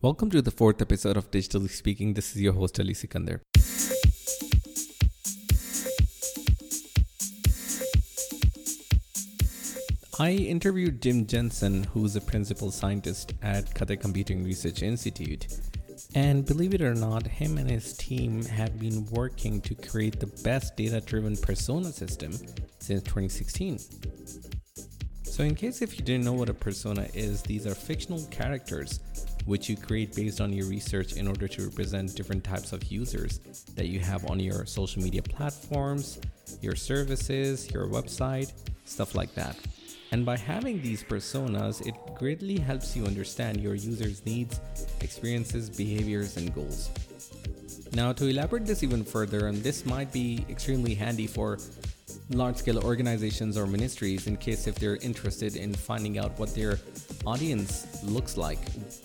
Welcome to the fourth episode of Digitally Speaking. This is your host, Ali Sikandar. I interviewed Jim Jansen, who's a principal scientist at Qatar Computing Research Institute. And believe it or not, him and his team have been working to create the best data driven persona system since 2016. So, in case if you didn't know what a persona is, these are fictional characters which you create based on your research in order to represent different types of users that you have on your social media platforms, your services, your website, stuff like that. And by having these personas, it greatly helps you understand your users' needs, experiences, behaviors, and goals. Now, to elaborate this even further, and this might be extremely handy for large scale organizations or ministries in case if they're interested in finding out what their audience looks like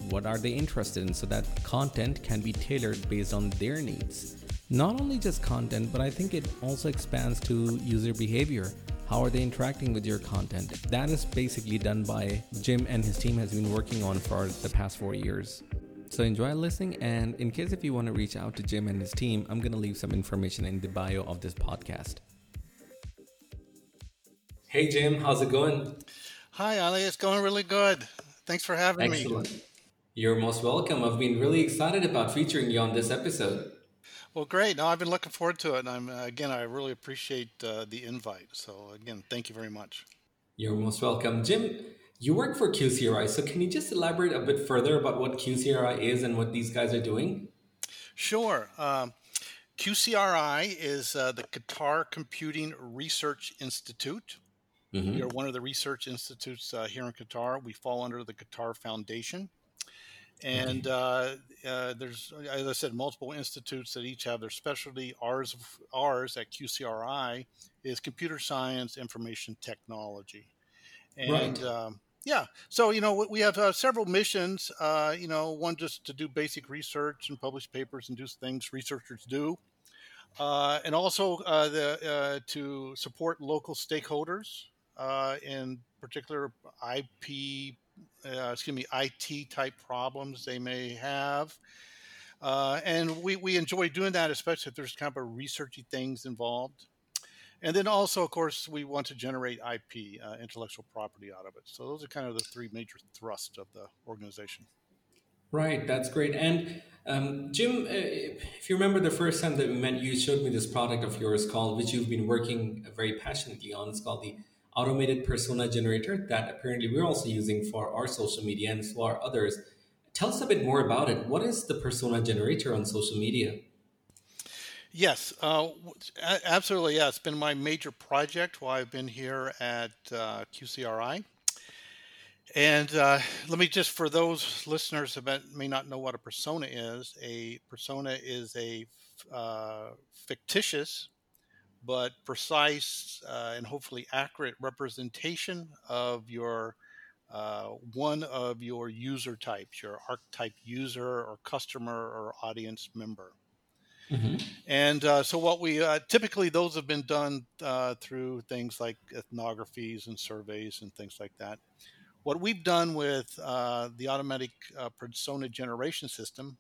what are they interested in? So that content can be tailored based on their needs. Not only just content but i think it also expands to user behavior. How are they interacting with your content? That is basically done by jim and his team has been working on for the past four years. So enjoy listening and in case if you want to reach out to jim and his team i'm going to leave some information in the bio of this podcast. Hey, Jim, how's it going? Hi, Ali. It's going really good. Thanks for having Excellent. me. You're most welcome. I've been really excited about featuring you on this episode. Well, great. No, I've been looking forward to it. And I'm, uh, again, I really appreciate uh, the invite. So, again, thank you very much. You're most welcome. Jim, you work for QCRI. So, can you just elaborate a bit further about what QCRI is and what these guys are doing? Sure. Um, QCRI is uh, the Qatar Computing Research Institute. Mm-hmm. We are one of the research institutes uh, here in Qatar. We fall under the Qatar Foundation. And uh, uh, there's, as I said, multiple institutes that each have their specialty. Ours, ours at QCRI is computer science, information technology, and right. um, yeah. So you know we have uh, several missions. Uh, you know, one just to do basic research and publish papers and do things researchers do, uh, and also uh, the to support local stakeholders uh, in particular IP, uh, excuse me, IT type problems they may have. Uh, and we, we enjoy doing that, especially if there's kind of a researchy things involved. And then also, of course, we want to generate IP, uh, intellectual property out of it. So those are kind of the three major thrusts of the organization. Right, that's great. And um, Jim, uh, if you remember the first time that we met, you showed me this product of yours called, which you've been working very passionately on. It's called the automated persona generator that apparently we're also using for our social media and for others. Tell us a bit more about it. What is the persona generator on social media? Yes, uh, absolutely. Yeah, it's been my major project while I've been here at uh, QCRI. And uh, let me just, for those listeners that may not know what a persona is, a persona is a uh, fictitious but precise uh, and hopefully accurate representation of your uh, one of your user types, your archetype user or customer or audience member. Mm-hmm. And uh, so, what we uh, typically those have been done uh, through things like ethnographies and surveys and things like that. What we've done with uh, the automatic persona generation system,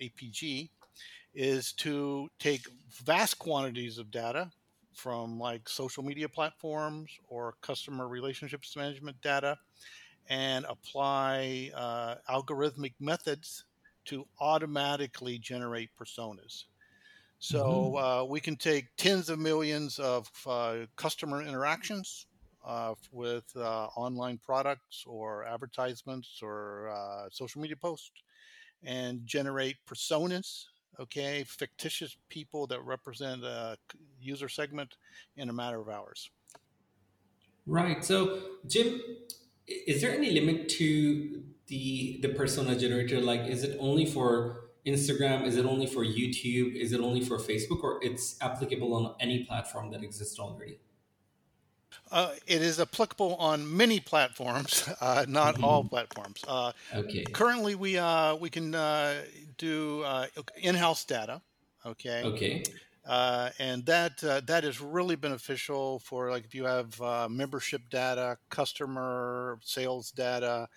APG, is to take vast quantities of data from like social media platforms or customer relationships management data and apply uh, algorithmic methods to automatically generate personas. So mm-hmm. uh, we can take tens of millions of uh, customer interactions uh, with uh, online products or advertisements or uh, social media posts and generate personas okay, fictitious people that represent a user segment in a matter of hours. Right. So, Jim, is there any limit to the the persona generator? Like, is it only for Instagram? Is it only for YouTube? Is it only for Facebook, or it's applicable on any platform that exists already? Uh, it is applicable on many platforms, uh, not mm-hmm. all platforms. Uh, okay. Currently, we uh, we can uh, do uh, in-house data. Okay. Okay. and that that is really beneficial for like if you have membership data, customer sales data,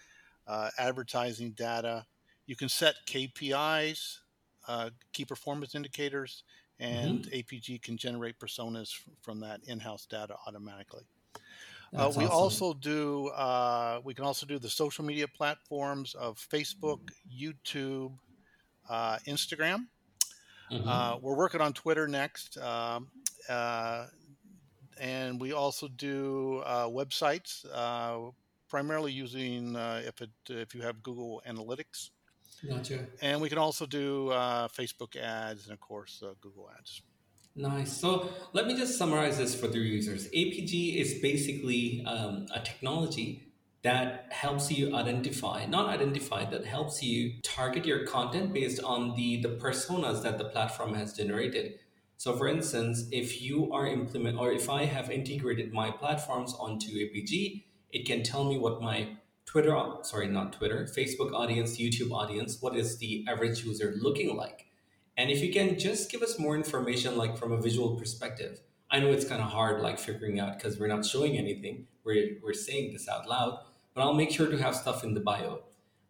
advertising data. You can set KPIs, uh, key performance indicators, and hmm APG can generate personas f- from that in-house data automatically. Uh, we awesome. also do. Uh, we can also do the social media platforms of Facebook, YouTube, uh, Instagram. Uh, hmm we're working on Twitter next, um, uh, and we also do uh, websites, uh, primarily using uh, if it if you have Google Analytics, Gotcha. and we can also do uh, Facebook ads and of course uh, Google ads. Nice. So let me just summarize this for the users. APG is basically um, a technology that helps you identify, not identify, that helps you target your content based on the the personas that the platform has generated. So, for instance, if you are implement or if I have integrated my platforms onto APG, it can tell me what my Twitter, sorry, not Twitter, Facebook audience, YouTube audience, what is the average user looking like? And if you can just give us more information, like from a visual perspective, I know it's kind of hard, like figuring out because we're not showing anything. We're, we're saying this out loud, but I'll make sure to have stuff in the bio.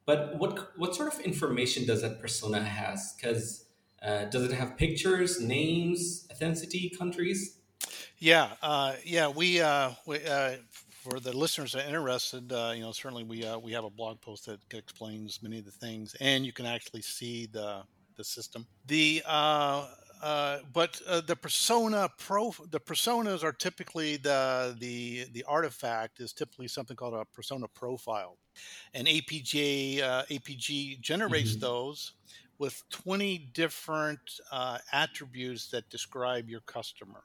But what what sort of information does that persona has? Because uh, does it have pictures, names, ethnicity, countries? Yeah, uh, yeah. We, uh, we uh, for the listeners that are interested, uh, you know, certainly we uh, we have a blog post that explains many of the things, and you can actually see the the system. The uh, uh, but uh, the persona pro the personas are typically the the the artifact is typically something called a persona profile, and APJ uh, APG generates hmm those with 20 different uh, attributes that describe your customer.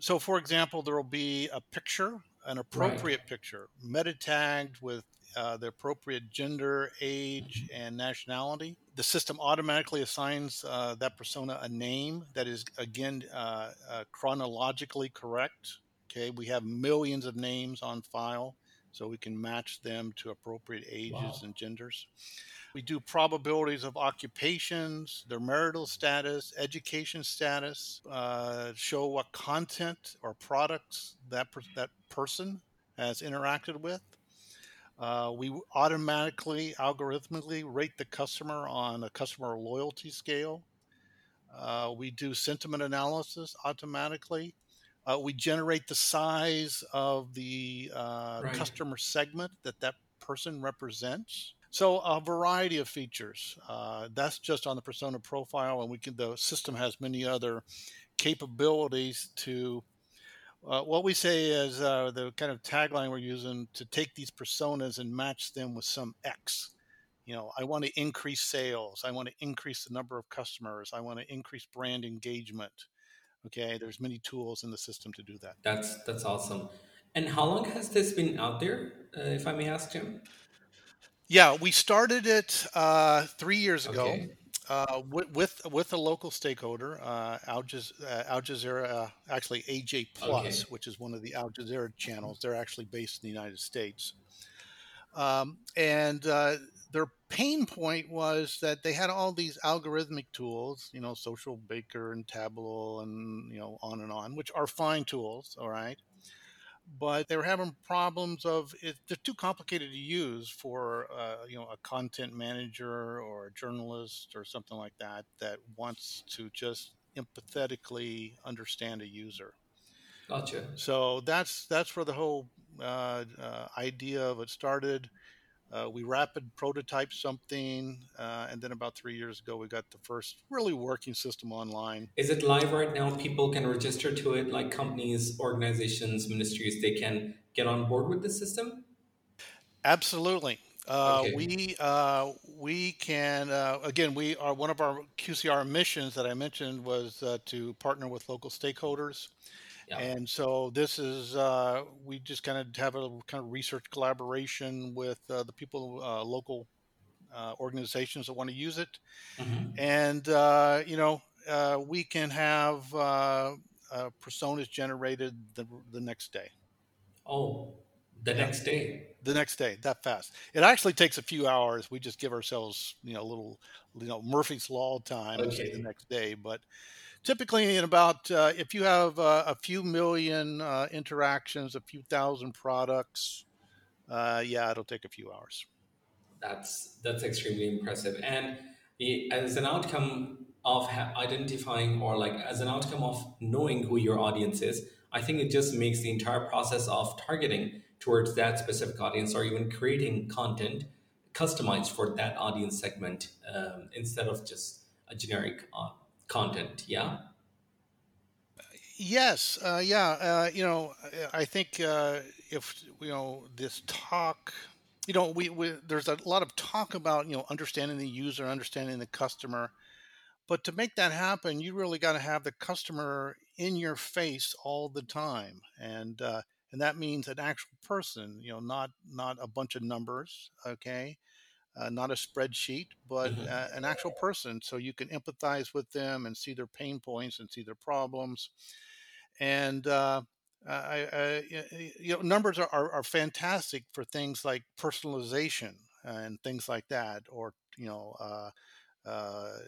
So, for example, there will be a picture, an Right. appropriate picture, meta tagged with uh, the appropriate gender, age, and nationality. The system automatically assigns uh, that persona a name that is, again, uh, uh, chronologically correct. Okay, we have millions of names on file, so we can match them to appropriate ages Wow. and genders. We do probabilities of occupations, their marital status, education status, uh, show what content or products that per- that person has interacted with. Uh, we automatically, algorithmically rate the customer on a customer loyalty scale. Uh, we do sentiment analysis automatically. Uh, we generate the size of the uh, Right. customer segment that that person represents. So a variety of features. Uh, that's just on the persona profile, and we can. The system has many other capabilities to. Uh, what we say is uh, the kind of tagline we're using to take these personas and match them with some X. You know, I want to increase sales. I want to increase the number of customers. I want to increase brand engagement. Okay, there's many tools in the system to do that. That's that's awesome. And how long has this been out there, uh, if I may ask, Jim? Yeah, we started it uh, three years ago Okay. uh, with, with with a local stakeholder, uh, Al, Jaz- uh, Al Jazeera, uh, actually AJ Okay. Plus, which is one of the Al Jazeera channels. They're actually based in the United States, um, and uh, their pain point was that they had all these algorithmic tools, you know, Social Baker and Tableau, and you know, on and on, which are fine tools, all right but they were having problems of it, they're too complicated to use for uh, you know a content manager or a journalist or something like that that wants to just empathetically understand a user. Gotcha. So that's that's where the whole uh, uh, idea of it started. Uh, we rapid prototyped something, uh, and then about three years ago, we got the first really working system online. Is it live right now? People can register to it, like companies, organizations, ministries, they can get on board with the system? Absolutely. Uh, Okay. we uh, we can uh, again we are one of our QCR missions that I mentioned was uh, to partner with local stakeholders, Yeah. and so this is uh, we just kind of have a kind of research collaboration with uh, the people uh, local uh, organizations that want to use it, hmm and uh, you know uh, we can have uh, uh, personas generated the the next day. Oh, the Yeah. next day. the next day that fast it actually takes a few hours we just give ourselves you know a little you know murphy's law time say the next day but typically in about uh, if you have uh, a few million uh, interactions a few thousand products uh, yeah it'll take a few hours That's that's extremely impressive. And as an outcome of identifying or like as an outcome of knowing who your audience is, I think it just makes the entire process of targeting towards that specific audience or even creating content customized for that audience segment um, instead of just a generic uh, content. Yeah. Yes, uh, yeah. Uh, you know, I think uh, if you know this talk, you know, we, we there's a lot of talk about you know understanding the user, understanding the customer, but to make that happen, you really got to have the customer in your face all the time, and uh, and that means an actual person. You know, not not a bunch of numbers. Okay. Uh, not a spreadsheet, but hmm uh, an actual person, so you can empathize with them and see their pain points and see their problems and uh, I, I, you know, numbers are, are, are fantastic for things like personalization and things like that, or you know, uh, uh,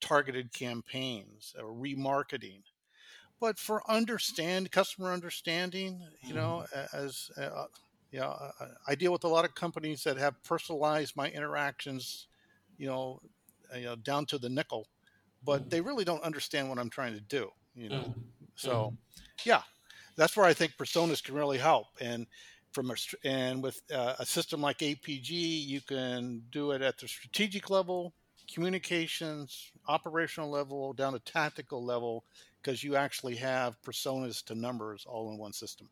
targeted campaigns or remarketing. But for understand customer understanding, you mm-hmm. know, as uh, you uh, know, uh, I deal with a lot of companies that have personalized my interactions, you know, uh, you know, down to the nickel, but mm-hmm. they really don't understand what I'm trying to do, you know. Mm-hmm. So, yeah, that's where I think personas can really help. And from a and with uh, a system like APG, you can do it at the strategic level, communications, operational level, down to tactical level, because you actually have personas to numbers all in one system.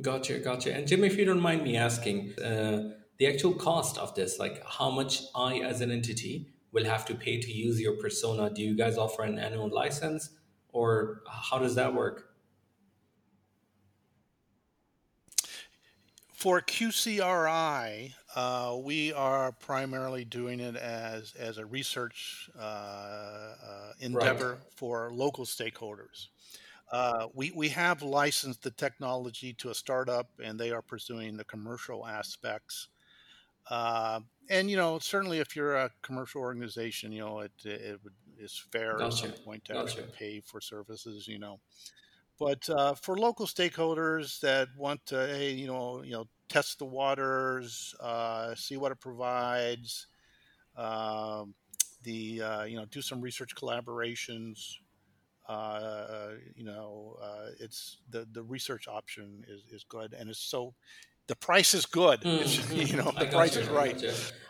Gotcha, gotcha. And Jim, if you don't mind me asking, uh, the actual cost of this, like how much I as an entity will have to pay to use your persona? Do you guys offer an annual license? or how does that work? For QCRI, uh, we are primarily doing it as as a research uh, uh, endeavor right. for local stakeholders. Uh, we we have licensed the technology to a startup, and they are pursuing the commercial aspects. Uh, and you know, certainly, if you're a commercial organization, you know, it it would is fair gotcha. at some point to gotcha. actually pay for services, you know. But uh, for local stakeholders that want to, hey, you know, you know, test the waters, uh, see what it provides, um, the uh, you know, do some research collaborations. Uh, you know, uh, it's the the research option is is good, and it's so the price is good. Mm-hmm. you know, the price you, is right.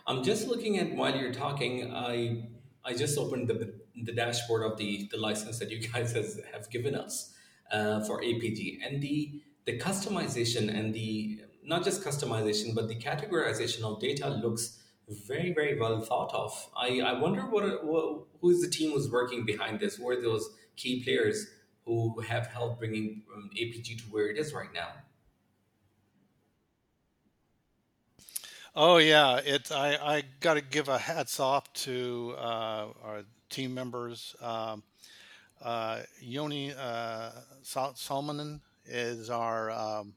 I'm just looking at while you're talking. I I just opened the, the dashboard of the, the license that you guys has, have given us uh, for APG. And the, the customization and the, not just customization, but the categorization of data looks very, very well thought of. I, I wonder what, what who is the team who's working behind this? Who are those key players who have helped bringing um, APG to where it is right now? Oh yeah, it. I I got to give a hats off to uh, our team members. Um, uh, Joni uh, Sal- Salminen is our um,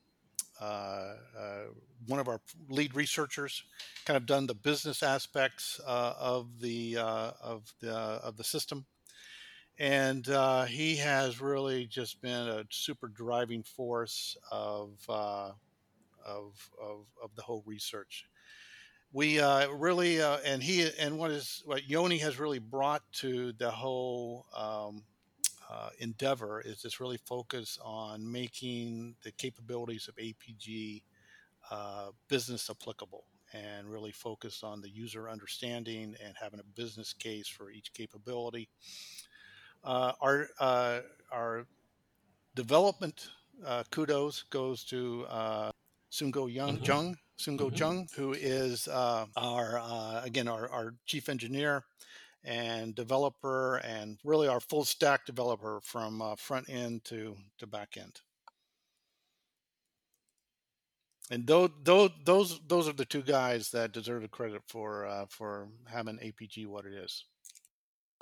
uh, uh, one of our lead researchers. Kind of done the business aspects uh, of the of the of the system, and he has really just been a super driving force of of, of, of the whole research we uh, really uh, and he and what is what Joni has really brought to the whole um, uh, endeavor is this really focus on making the capabilities of APG uh, business applicable and really focus on the user understanding and having a business case for each capability. Uh, our uh, our development kudos goes to Sungo Young mm-hmm. Jung Sungo mm-hmm. Chung, who is uh, our uh, again our, our chief engineer and developer, and really our full stack developer from uh, front end to to back end. And those those those those are the two guys that deserve the credit for uh, for having APG what it is.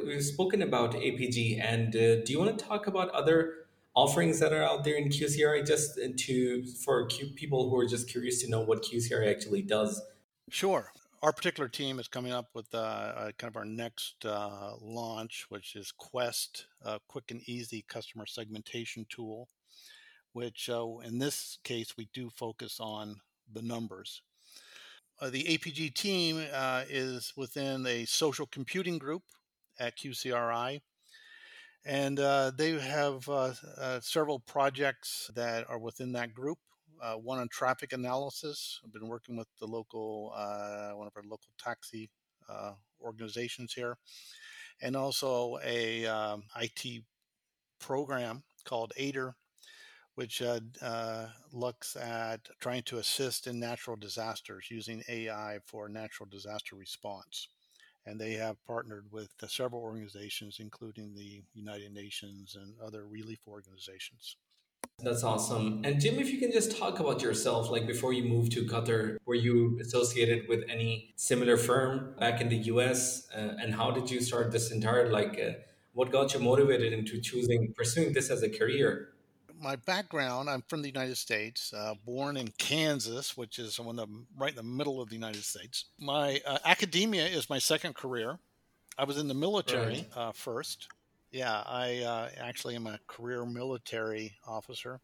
We've spoken about APG, and uh, do you want to talk about other offerings that are out there in QCRI just to for Q, people who are just curious to know what QCRI actually does? Sure. Our particular team is coming up with uh, uh, kind of our next uh, launch, which is Quest, a quick and easy customer segmentation tool. Which, uh, in this case, we do focus on the numbers. uh, the APG team uh, is within a social computing group at QCRI. And uh, they have uh, uh, several projects that are within that group. Uh, one on traffic analysis. I've been working with the local, one of our local taxi organizations here, and also a um, IT program called AIDR, which uh, uh, looks at trying to assist in natural disasters using AI for natural disaster response. And they have partnered with uh, several organizations, including the United Nations and other relief organizations. That's awesome. And Jim, if you can just talk about yourself, like before you moved to Qatar, were you associated with any similar firm back in the US? Uh, and how did you start this entire, like, uh, what got you motivated into choosing, pursuing this as a career? my background, I'm from the United States, uh, born in Kansas, which is one of the, right in the middle of the United States. My uh, academia is my second career. I was in the military right. uh, first. Yeah, I uh, actually am a career military officer.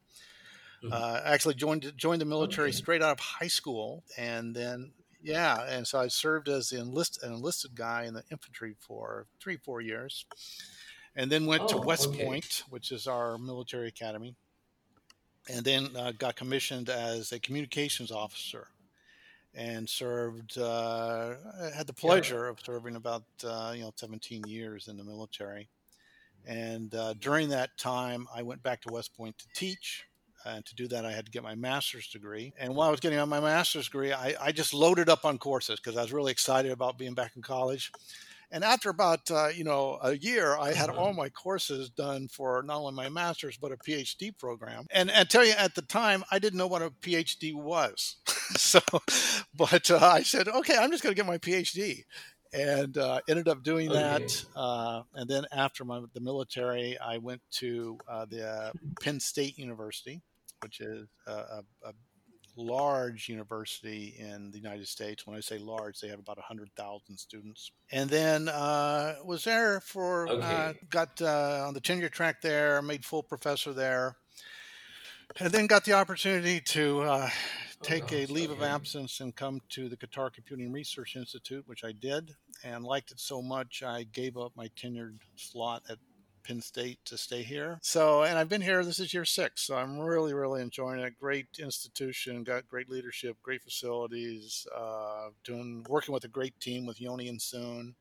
Mm-hmm. Uh, actually joined joined the military okay. straight out of high school, and then yeah, and so I served as enlist, an enlisted guy in the infantry for three four years and then went oh, to West okay. Point, which is our military academy, and then uh, got commissioned as a communications officer and served uh, had the pleasure yeah. of serving about uh, you know 17 years in the military and uh, during that time i went back to west point to teach and to do that i had to get my master's degree and while i was getting on my master's degree i, I just loaded up on courses because i was really excited about being back in college and after about uh, you know a year, I had all mm-hmm. my courses done for not only my master's but a PhD program. And and tell you at the time, I didn't know what a PhD was. so, but uh, I said, okay, I'm just going to get my PhD, and uh, ended up doing okay. that. Uh, and then after my the military, I went to uh, the uh, Penn State University, which is a, a large university in the United States. When I say large, they have about 100,000 students. And then uh, was there for, uh, okay. got uh, on the tenure track there, made full professor there. And then got the opportunity to oh, take oh, a leave of absence and come to the Qatar Computing Research Institute, which I did and liked it so much I gave up my tenured slot at Penn State to stay here. So, and I've been here. This is year six, so I'm really, really enjoying it. Great institution, got great leadership, great facilities. Uh, doing working with a great team with Joni and Soon,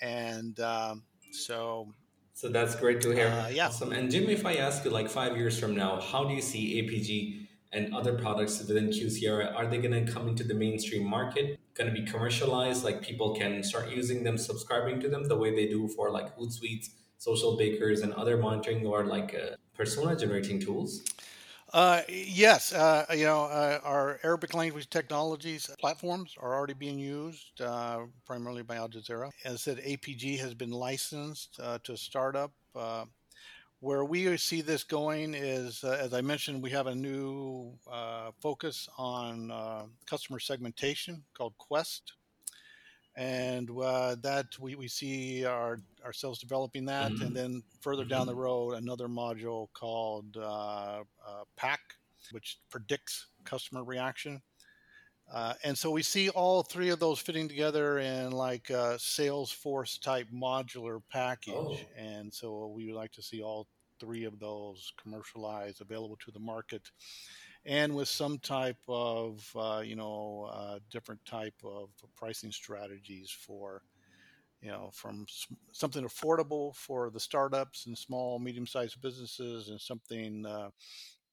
and um, so. So that's great to hear. Uh, yeah. Awesome. And Jim, if I ask you, like five years from now, how do you see APG and other products within QCR? Are they going to come into the mainstream market? Going to be commercialized? Like people can start using them, subscribing to them the way they do for like Hootsuite Socialbakers and other monitoring or like uh, persona generating tools? Uh, yes, uh, you know, uh, our Arabic language technologies platforms are already being used uh, primarily by Al Jazeera. As I said, APG has been licensed uh, to a startup. Uh, where we see this going is, as I mentioned, we have a new focus on customer segmentation called Quest and uh, that we, we see our, ourselves developing that mm-hmm. and then further mm-hmm. down the mm-hmm. road another module called uh, uh, pack which predicts customer reaction uh, and so we see all three of those fitting together in like a salesforce type modular package oh. and so we would like to see all three of those commercialized available to the market and with some type of uh, you know uh, different type of pricing strategies for you know from something affordable for the startups and small medium sized businesses and something uh,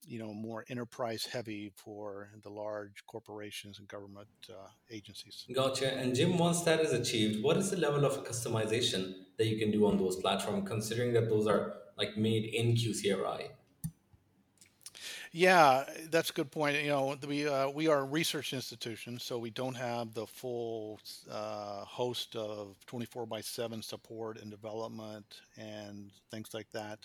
you know more enterprise heavy for the large corporations and government uh, agencies gotcha and jim once that is achieved what is the level of customization that you can do on those platforms considering that those are like made in qcri yeah, that's a good point. You know, we uh, we are a research institution, so we don't have the full uh, host of 24 by 7 support and development and things like that.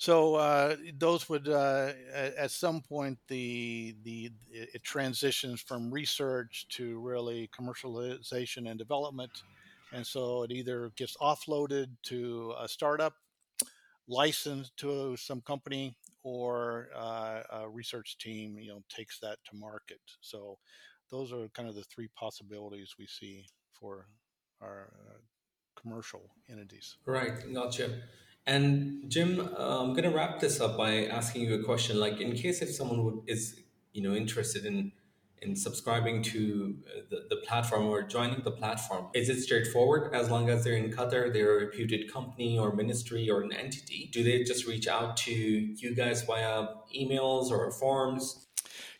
So uh, those would, uh, at, some point, the the it transitions from research to really commercialization and development, and so it either gets offloaded to a startup, licensed to some company, or uh, a research team, you know, takes that to market. So those are kind of the three possibilities we see for our uh, commercial entities. Right, gotcha. And Jim, uh, I'm going to wrap this up by asking you a question. Like, in case if someone would, is you know interested in in subscribing to uh, the, the platform or joining the platform, is it straightforward? As long as they're in Qatar, they're a reputed company or ministry or an entity, do they just reach out to you guys via emails or forms?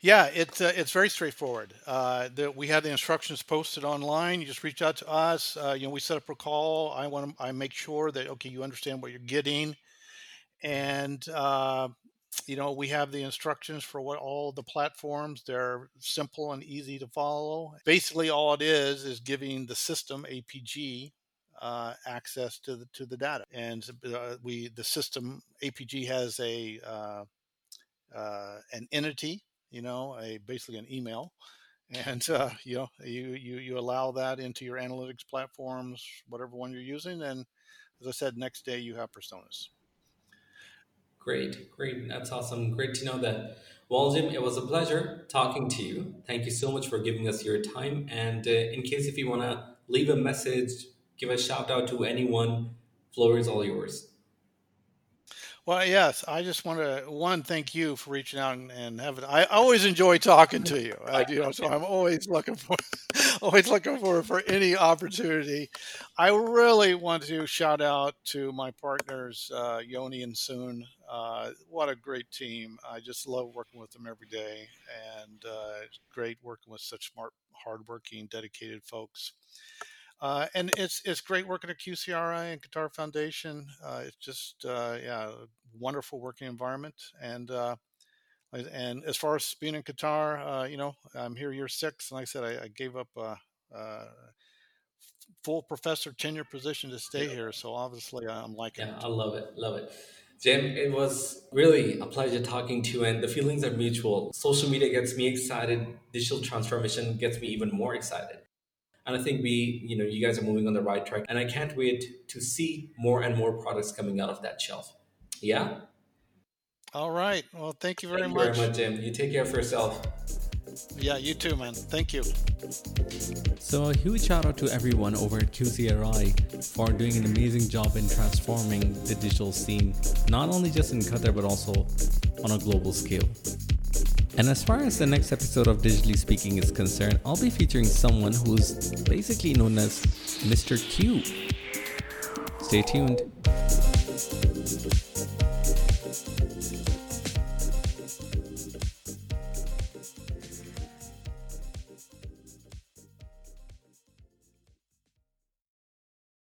Yeah, it's uh, it's very straightforward. Uh, the, we have the instructions posted online. You just reach out to us. Uh, you know, we set up a call. I want to I make sure that okay, you understand what you're getting, and uh, you know we have the instructions for what all the platforms. They're simple and easy to follow. Basically, all it is is giving the system APG uh, access to the to the data, and uh, we the system APG has a uh, uh, an entity you know, a basically an email, and uh, you know you, you you allow that into your analytics platforms, whatever one you're using, and as I said, next day you have personas. Great, great, that's awesome. Great to know that. Well, Jim, it was a pleasure talking to you. Thank you so much for giving us your time. And uh, in case if you want to leave a message, give a shout out to anyone, floor is all yours. Well, yes, I just want to one thank you for reaching out and, and having. I always enjoy talking to you. I, you know, so I'm always looking for, always looking for for any opportunity. I really want to shout out to my partners, uh, Joni and Soon. Uh, what a great team! I just love working with them every day, and uh, great working with such smart, hardworking, dedicated folks. Uh, and it's it's great working at QCRI and Qatar Foundation. Uh, it's just uh, yeah, wonderful working environment. And uh, and as far as being in Qatar, uh, you know, I'm here year six, and like I said, I, I gave up a, a, full professor tenure position to stay here. So obviously, I'm liking yeah, it. I love it, love it. Jim, it was really a pleasure talking to you, and the feelings are mutual. Social media gets me excited. Digital transformation gets me even more excited. And I think we, you know, you guys are moving on the right track. And I can't wait to see more and more products coming out of that shelf. Yeah? All right. Well, thank you very thank much. You very much, Jim. You take care of yourself. Yeah, you too, man. Thank you. So, a huge shout out to everyone over at QCRI for doing an amazing job in transforming the digital scene, not only just in Qatar, but also on a global scale. And as far as the next episode of Digitally Speaking is concerned, I'll be featuring someone who's basically known as Mr. Q. Stay tuned.